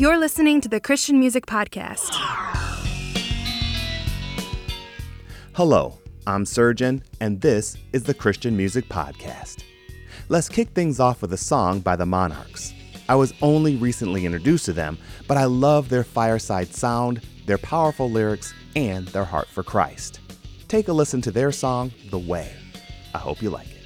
You're listening to the Christian Music Podcast. Hello, I'm Surgeon, and this is the Christian Music Podcast. Let's kick things off with a song by the Monarchs. I was only recently introduced to them, but I love their fireside sound, their powerful lyrics, and their heart for Christ. Take a listen to their song, The Way. I hope you like it.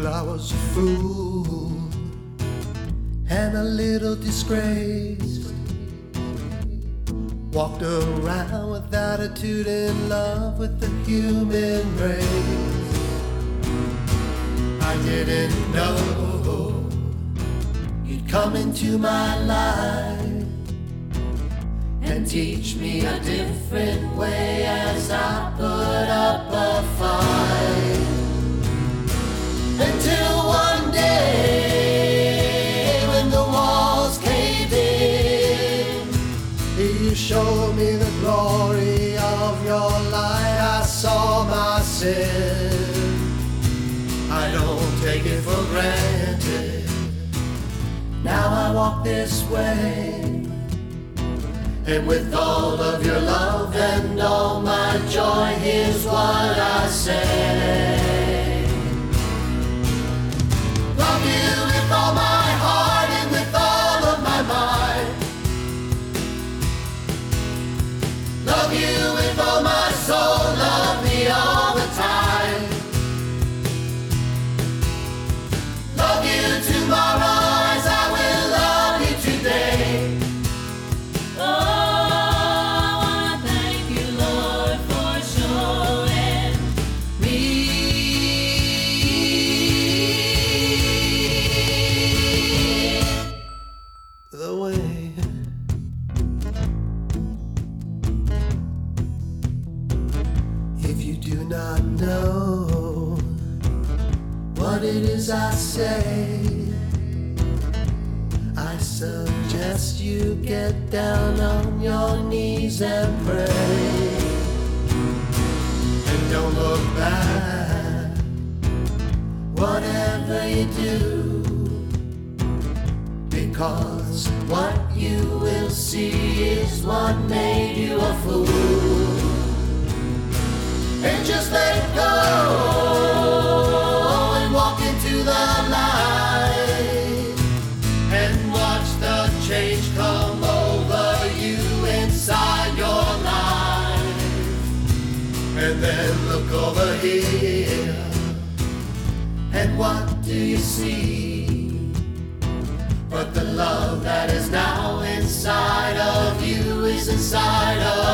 Well, I was a fool and a little disgraced. Walked around with attitude in love with the human race. I didn't know you'd come into my life and teach me a different way as I put up a fight showed me the glory of your light. I saw my sin. I don't take it for granted. Now i walk this way. And with all of your love and all my joy here's what i say Love you down on your knees and pray. And don't look back, whatever you do. Because what you will see is what made you a fool. And just let go see? But the love that is now inside of you is inside of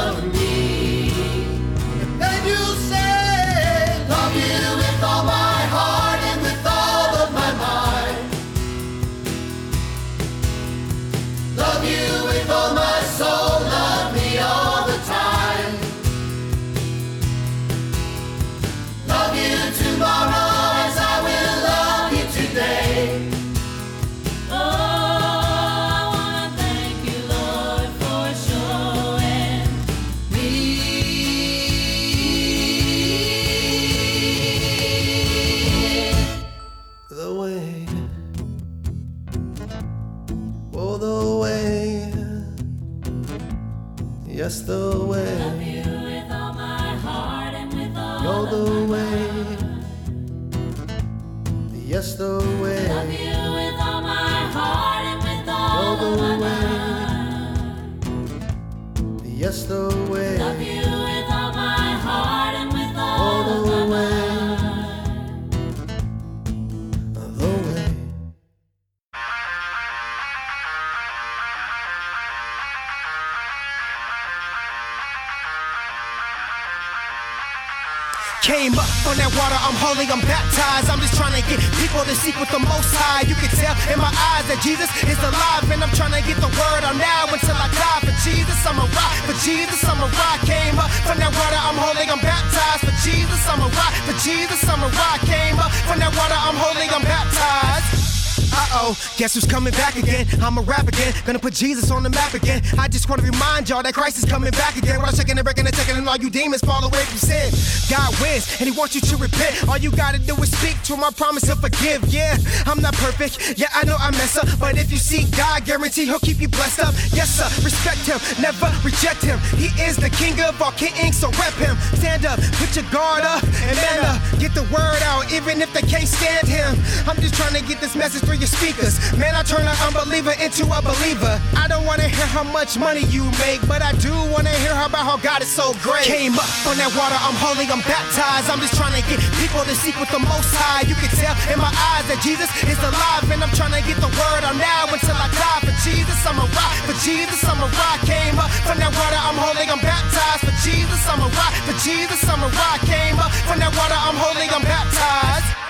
water, I'm baptized. I'm just trying to get people to seek with the most high. You can tell in my eyes that Jesus is alive, and I'm trying to get the word on now until I die for Jesus. I'm a rock for Jesus, I'm a rock. Came up from that water, I'm holy, I'm baptized for Jesus. I'm a rock for Jesus, I'm a rock. Came up from that water, I'm holy, I'm baptized. Uh oh, guess who's coming back again? I'm a rap again, gonna put Jesus on the map again. I just wanna remind y'all that Christ is coming back again. When I'm checking and breaking and checking and all you demons fall away from sin. God wins, and He wants you to repent. All you gotta do is speak to Him. I promise He'll forgive. Yeah, I'm not perfect. Yeah, I know I mess up, but if you seek God, guarantee He'll keep you blessed up. Yes, sir, respect Him, never reject Him. He is the King of all kings, so rep Him. Stand up, put your guard up, and man up. Get the word out, even if they can't stand Him. I'm just trying to get this message through your speakers. Man, I turn an unbeliever into a believer. I don't wanna hear how much money you make, but I do wanna hear about how God is so great. Came up from that water, I'm holy, I'm baptized. I'm just trying to get people to seek with the most high. You can tell in my eyes that Jesus is alive, and I'm trying to get the word out now until I die. For Jesus, I'm a rock. For Jesus, I'm a rock. Came up from that water, I'm holy, I'm baptized. For Jesus, I'm a rock. For Jesus, I'm a rock. Came up from that water, I'm holy, I'm baptized.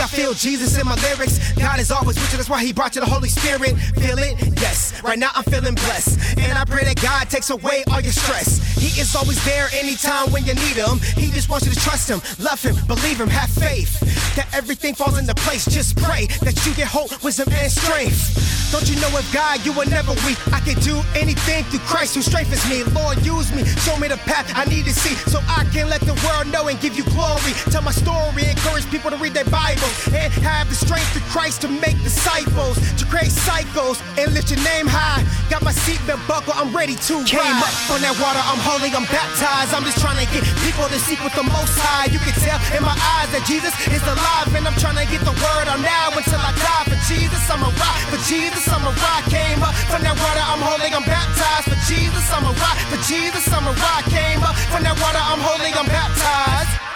I feel Jesus in my lyrics. God is always with you, that's why He brought you the Holy Spirit. Feel it? Yes. Right now I'm feeling blessed. And I pray that God takes away all your stress. He is always there anytime when you need Him. He just wants you to trust Him, love Him, believe Him, have faith. That everything falls into place. Just pray that you get hope, wisdom, and strength. Don't you know with God you will never weak? I can do anything through Christ who strengthens me. Lord, use me, show me the path I need to see so I can let the world know and give you glory. Tell my story, encourage people to read their Bible and have the strength of Christ to make disciples, to create cycles and lift your name high. Got my seatbelt buckle, I'm ready to Came ride. up from that water, I'm holy, I'm baptized. I'm just trying to get people to seek with the most high. You can tell in my eyes that Jesus is alive, and I'm trying to get the word out now until I die. For Jesus, I'm a rock. For Jesus, I'm a rock. Came up from that water, I'm holy, I'm baptized. For Jesus, I'm a rock. For Jesus, I'm a rock. Came up from that water, I'm holy, I'm baptized.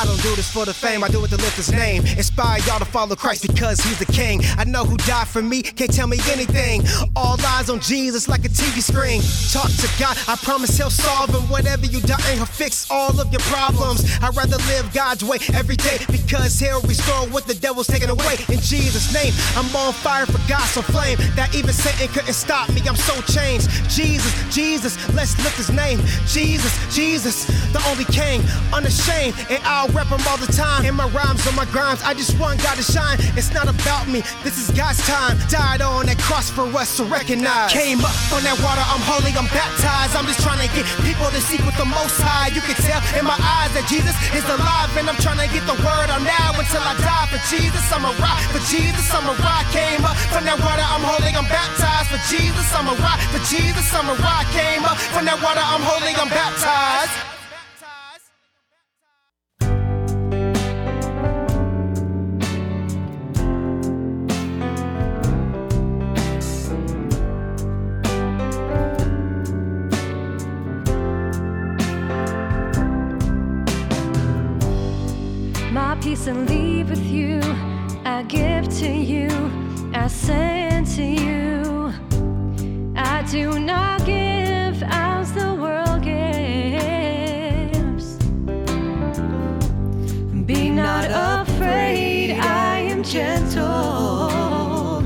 I don't do this for the fame, I do it to lift his name. Inspire y'all to follow Christ because he's the king. I know who died for me, can't tell me anything. All eyes on Jesus like a TV screen. Talk to God, I promise he'll solve them. Whatever you die, he'll fix all of your problems. I'd rather live God's way every day because he'll restore what the devil's taken away. In Jesus' name, I'm on fire for God's so flame that even Satan couldn't stop me. I'm so changed. Jesus, Jesus, let's lift his name. Jesus, Jesus, the only king, unashamed, and I'll rep all the time. In my rhymes, on my grimes, I just want God to shine. It's not about me, this is God's time. Died on that cross for us to recognize. Came up from that water, I'm holy, I'm baptized. I'm just trying to get people to seek with the most high. You can tell in my eyes that Jesus is alive, and I'm trying to get the word out now until I die. For Jesus, I'm a rock. For Jesus, I'm a rock. Came up from that water, I'm holy, I'm baptized. For Jesus, I'm a rock. For Jesus, I'm a rock. Came up from that water, I'm holy, I'm baptized. Am gentle,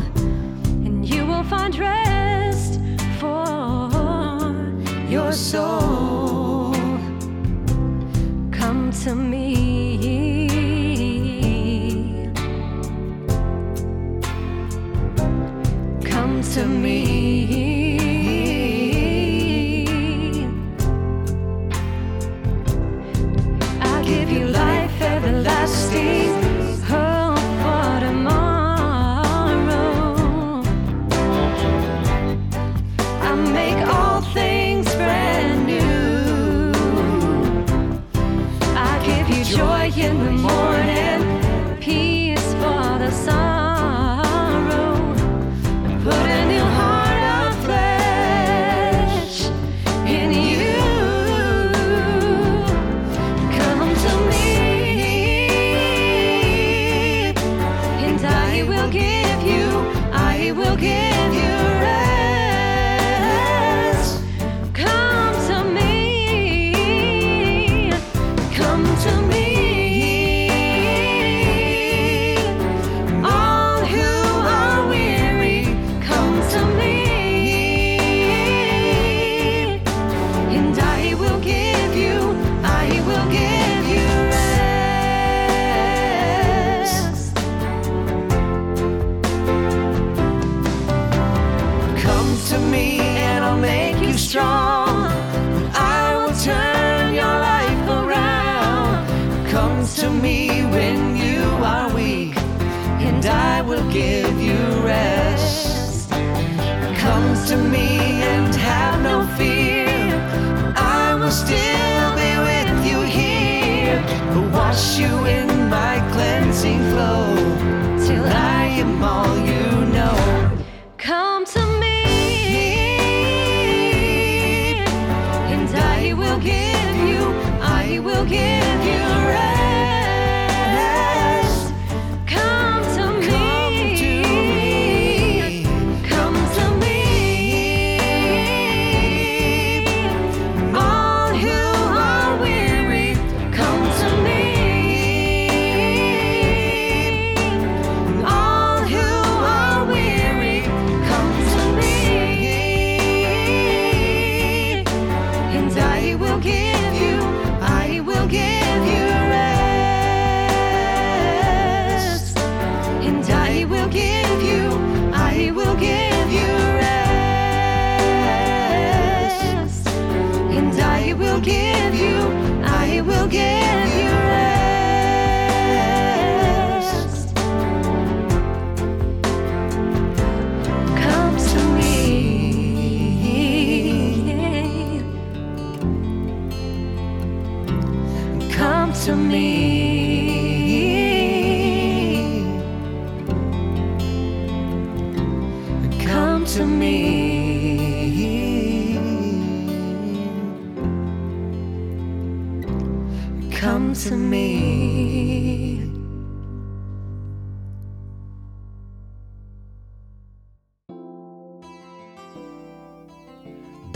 and you will find rest for your soul. Come to me.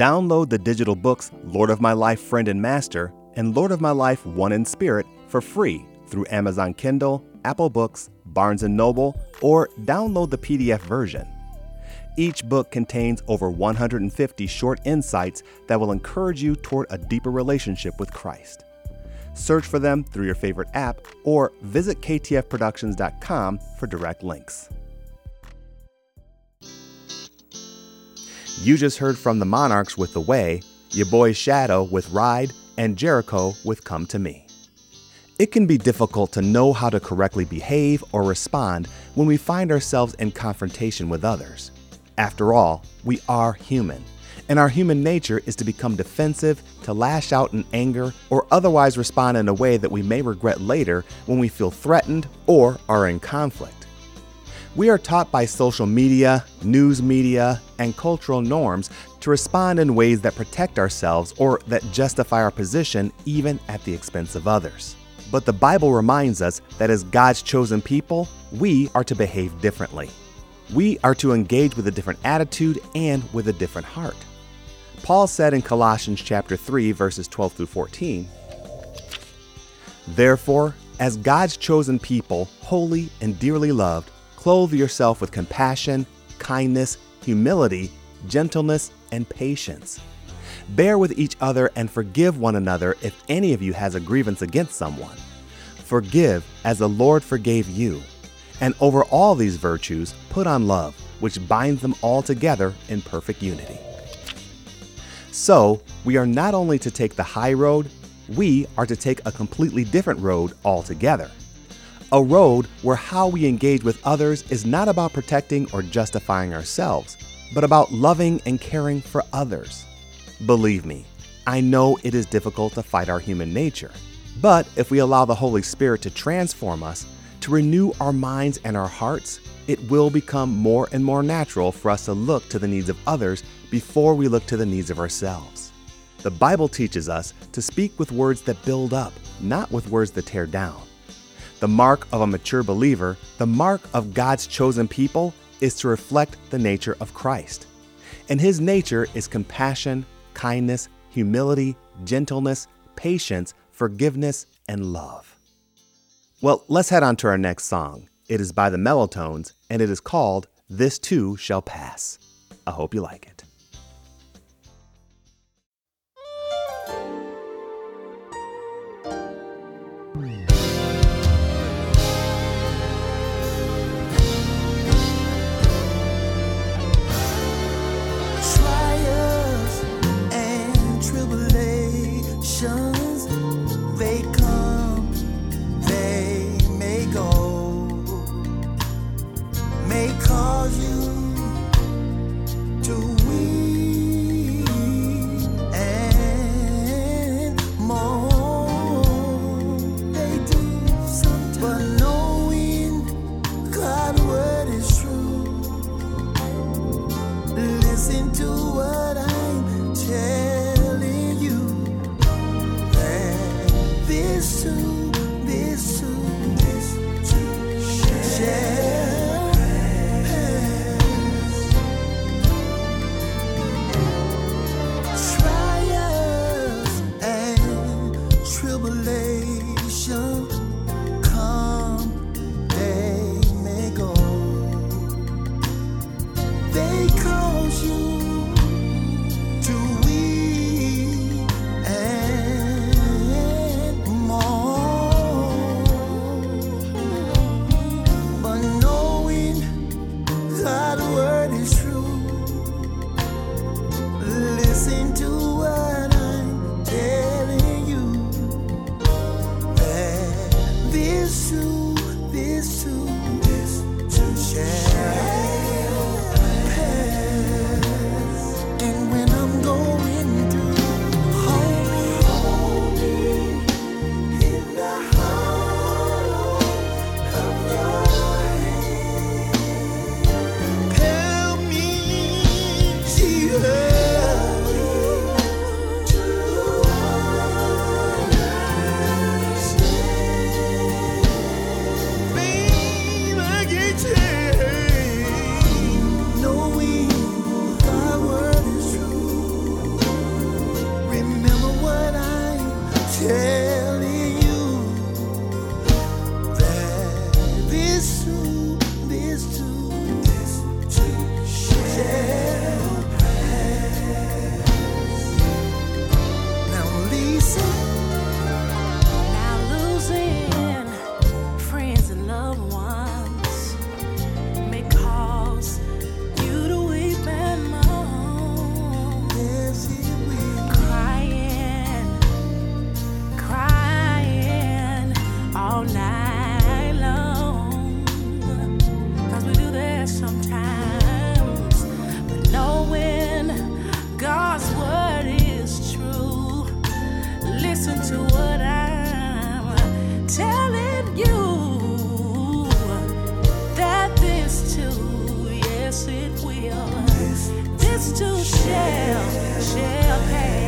Download the digital books Lord of My Life, Friend and Master and Lord of My Life, One in Spirit for free through Amazon Kindle, Apple Books, Barnes & Noble, or download the PDF version. Each book contains over 150 short insights that will encourage you toward a deeper relationship with Christ. Search for them through your favorite app or visit ktfproductions.com for direct links. You just heard from the Monarchs with The Way, your boy Shadow with Ride, and Jericho with Come to Me. It can be difficult to know how to correctly behave or respond when we find ourselves in confrontation with others. After all, we are human, and our human nature is to become defensive, to lash out in anger, or otherwise respond in a way that we may regret later when we feel threatened or are in conflict. We are taught by social media, news media, and cultural norms to respond in ways that protect ourselves or that justify our position even at the expense of others. But the Bible reminds us that as God's chosen people, we are to behave differently. We are to engage with a different attitude and with a different heart. Paul said in Colossians chapter 3 verses 12 through 14, Therefore, as God's chosen people, holy and dearly loved, clothe yourself with compassion, kindness, humility, gentleness, and patience. Bear with each other and forgive one another if any of you has a grievance against someone. Forgive as the Lord forgave you. And over all these virtues, put on love, which binds them all together in perfect unity. So, we are not only to take the high road, we are to take a completely different road altogether. A road where how we engage with others is not about protecting or justifying ourselves, but about loving and caring for others. Believe me, I know it is difficult to fight our human nature, but if we allow the Holy Spirit to transform us, to renew our minds and our hearts, it will become more and more natural for us to look to the needs of others before we look to the needs of ourselves. The Bible teaches us to speak with words that build up, not with words that tear down. The mark of a mature believer, the mark of God's chosen people, is to reflect the nature of Christ. And his nature is compassion, kindness, humility, gentleness, patience, forgiveness, and love. Well, let's head on to our next song. It is by the Mellotones, and it is called This Too Shall Pass. I hope you like it. Shall, shall pass.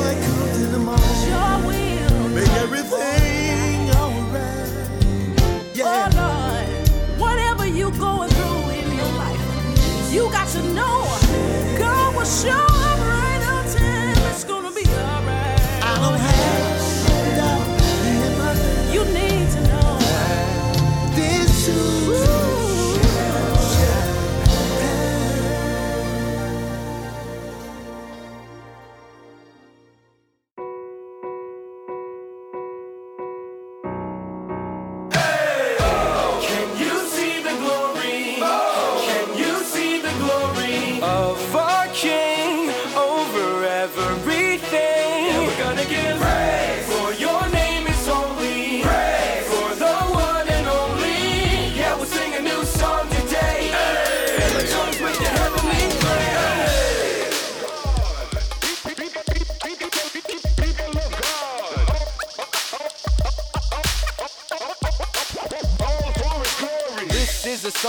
God will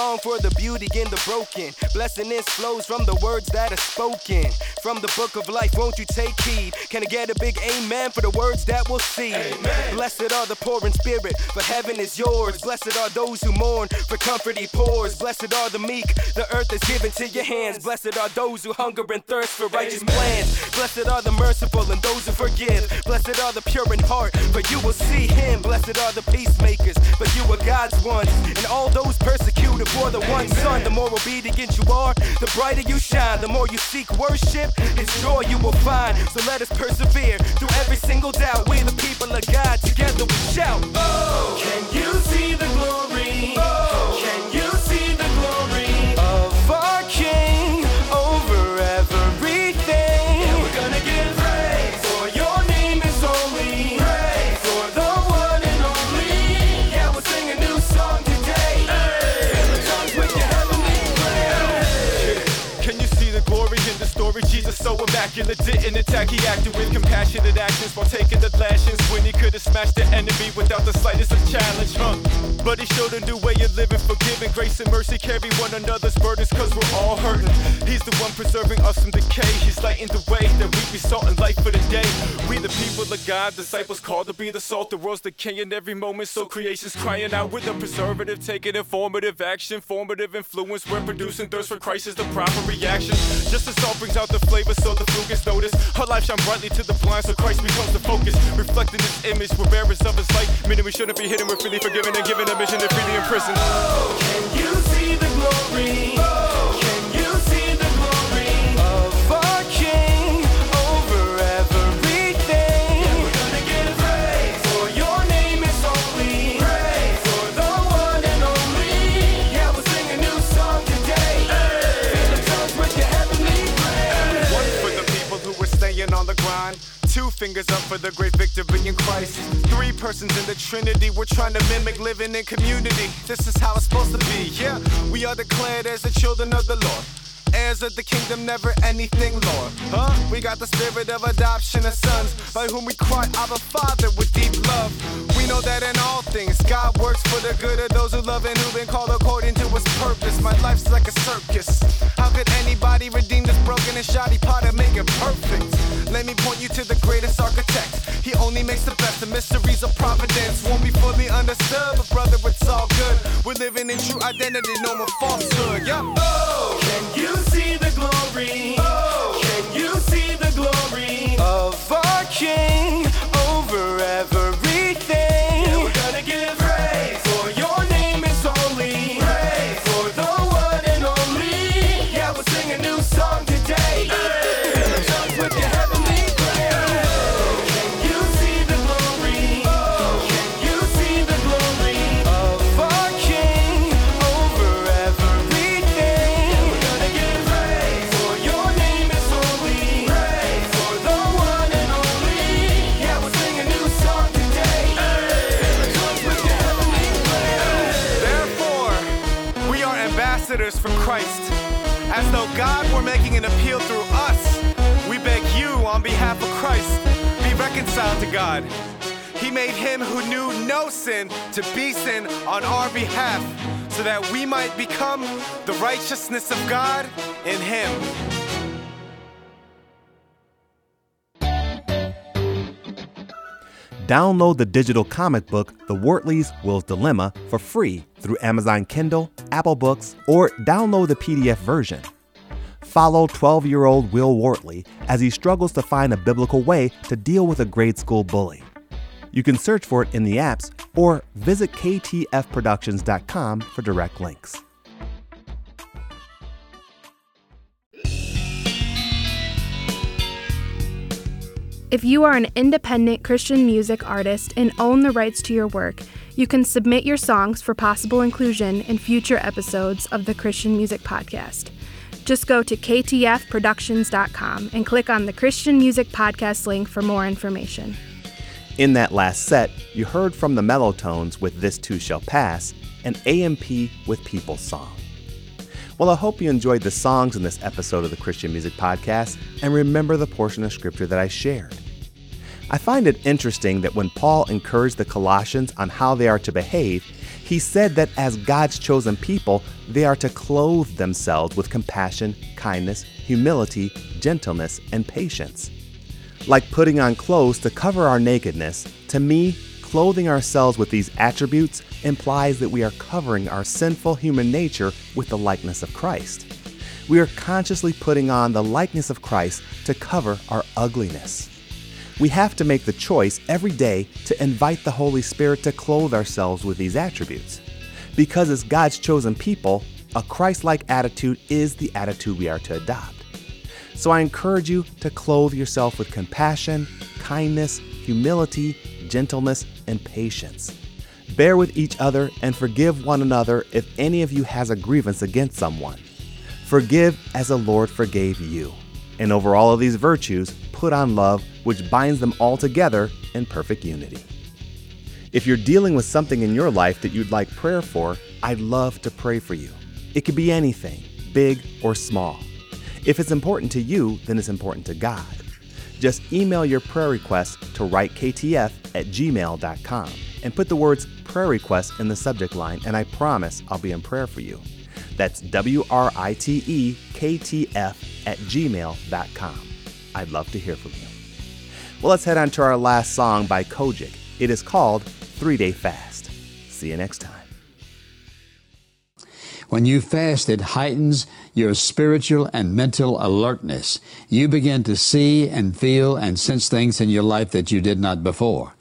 song for the beauty and the broken. Blessedness flows from the words that are spoken. From the book of life, won't you take heed? Can I get a big amen for the words that we'll see? Amen. Blessed are the poor in spirit, for heaven is yours. Blessed are those who mourn, for comfort he pours. Blessed are the meek, the earth is given to your hands. Blessed are those who hunger and thirst for righteous plans. Blessed are the merciful and those who forgive. Blessed are the pure in heart, for you will see him. Blessed are the peacemakers, for you are God's ones. And all those persecuted for the one son. The more obedient you are, the brighter you shine. The more you seek worship, it's joy you will find. So let us persevere through every single doubt. We the people of God, together we shout. Oh, can you immaculate, didn't attack, he acted with compassionate actions while taking the lashings when he could have smashed the enemy without the slightest of challenge, huh? But he showed a new way of living, forgiving, grace and mercy, carry one another's burdens, cause we're all hurting. He's the one preserving us from decay, he's lighting the way that we be salt and light for the day. We the people of God, disciples called to be the salt, the world's decaying every moment, so creation's crying out with a preservative, taking informative action, formative influence, we're producing thirst for Christ is the proper reaction. Just as salt brings out the flavor, so the food gets. Our life shine brightly to the blind, so Christ becomes the focus. Reflecting his image, we're bearers of his light, meaning we shouldn't be hidden, we're freely forgiven and given a mission to freely in prison. Fingers up for the great victory in Christ. Three persons in the Trinity. We're trying to mimic living in community. This is how it's supposed to be. Yeah, we are declared as the children of the Lord. Heirs of the kingdom, never anything Lord. Huh? We got the spirit of adoption of sons, by whom we cry Abba Father with deep love. We know that in all things, God works for the good of those who love and who've been called according to his purpose. My life's like a circus. How could anybody redeem this broken and shoddy pot and make it perfect? Let me point you to the greatest architect. He only makes the best. The mysteries of providence won't be fully understood, but brother, it's all good. We're living in true identity, no more falsehood. Yeah. Oh, can you see the glory? Oh, can you see the glory of our King God. He made him who knew no sin to be sin on our behalf, so that we might become the righteousness of God in him. Download the digital comic book, The Wortley's Will's Dilemma, for free through Amazon Kindle, Apple Books, or download the PDF version. Follow 12 year old Will Wortley as he struggles to find a biblical way to deal with a grade school bully. You can search for it in the apps or visit ktfproductions.com for direct links. If you are an independent Christian music artist and own the rights to your work, you can submit your songs for possible inclusion in future episodes of the Christian Music Podcast. Just go to ktfproductions.com and click on the Christian Music Podcast link for more information. In that last set, you heard from the Mellow Tones with This Too Shall Pass and AMP with People's Song. Well, I hope you enjoyed the songs in this episode of the Christian Music Podcast and remember the portion of scripture that I shared. I find it interesting that when Paul encouraged the Colossians on how they are to behave, he said that as God's chosen people, they are to clothe themselves with compassion, kindness, humility, gentleness, and patience. Like putting on clothes to cover our nakedness, to me, clothing ourselves with these attributes implies that we are covering our sinful human nature with the likeness of Christ. We are consciously putting on the likeness of Christ to cover our ugliness. We have to make the choice every day to invite the Holy Spirit to clothe ourselves with these attributes. Because as God's chosen people, a Christ like attitude is the attitude we are to adopt. So I encourage you to clothe yourself with compassion, kindness, humility, gentleness, and patience. Bear with each other and forgive one another if any of you has a grievance against someone. Forgive as the Lord forgave you. And over all of these virtues, put on love, which binds them all together in perfect unity. If you're dealing with something in your life that you'd like prayer for, I'd love to pray for you. It could be anything, big or small. If it's important to you, then it's important to God. Just email your prayer request to writektf at gmail.com and put the words prayer request in the subject line, and I promise I'll be in prayer for you. That's W R I T E K T F at gmail.com. I'd love to hear from you. Well, let's head on to our last song by Kojic. It is called Three Day Fast. See you next time. When you fast, it heightens your spiritual and mental alertness. You begin to see and feel and sense things in your life that you did not before.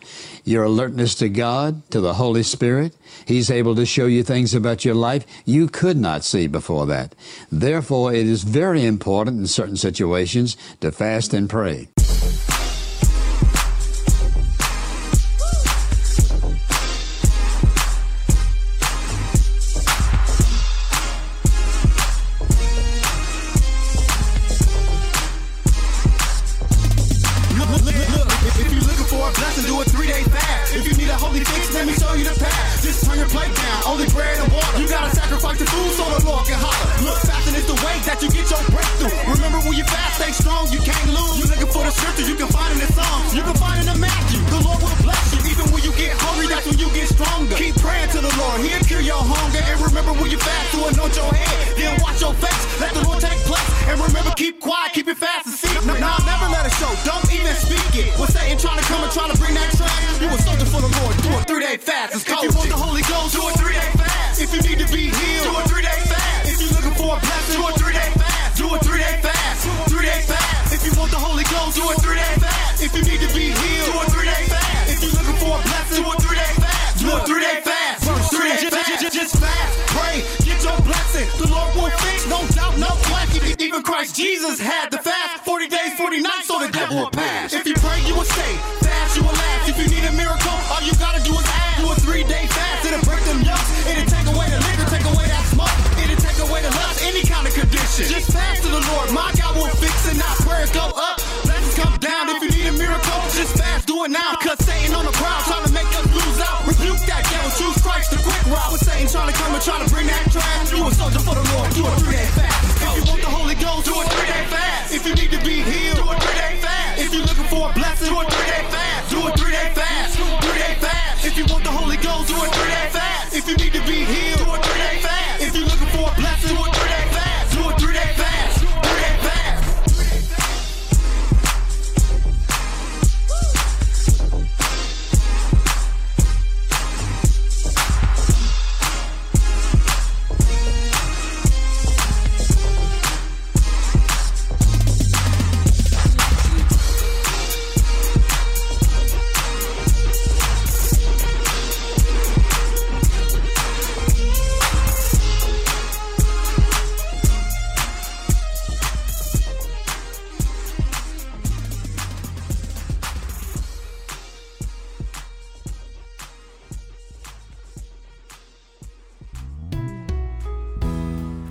Your alertness to God, to the Holy Spirit, He's able to show you things about your life you could not see before that. Therefore, it is very important in certain situations to fast and pray. Jesus had the fast 40 days, 40 nights, so the devil will pass. If you pray, you will stay.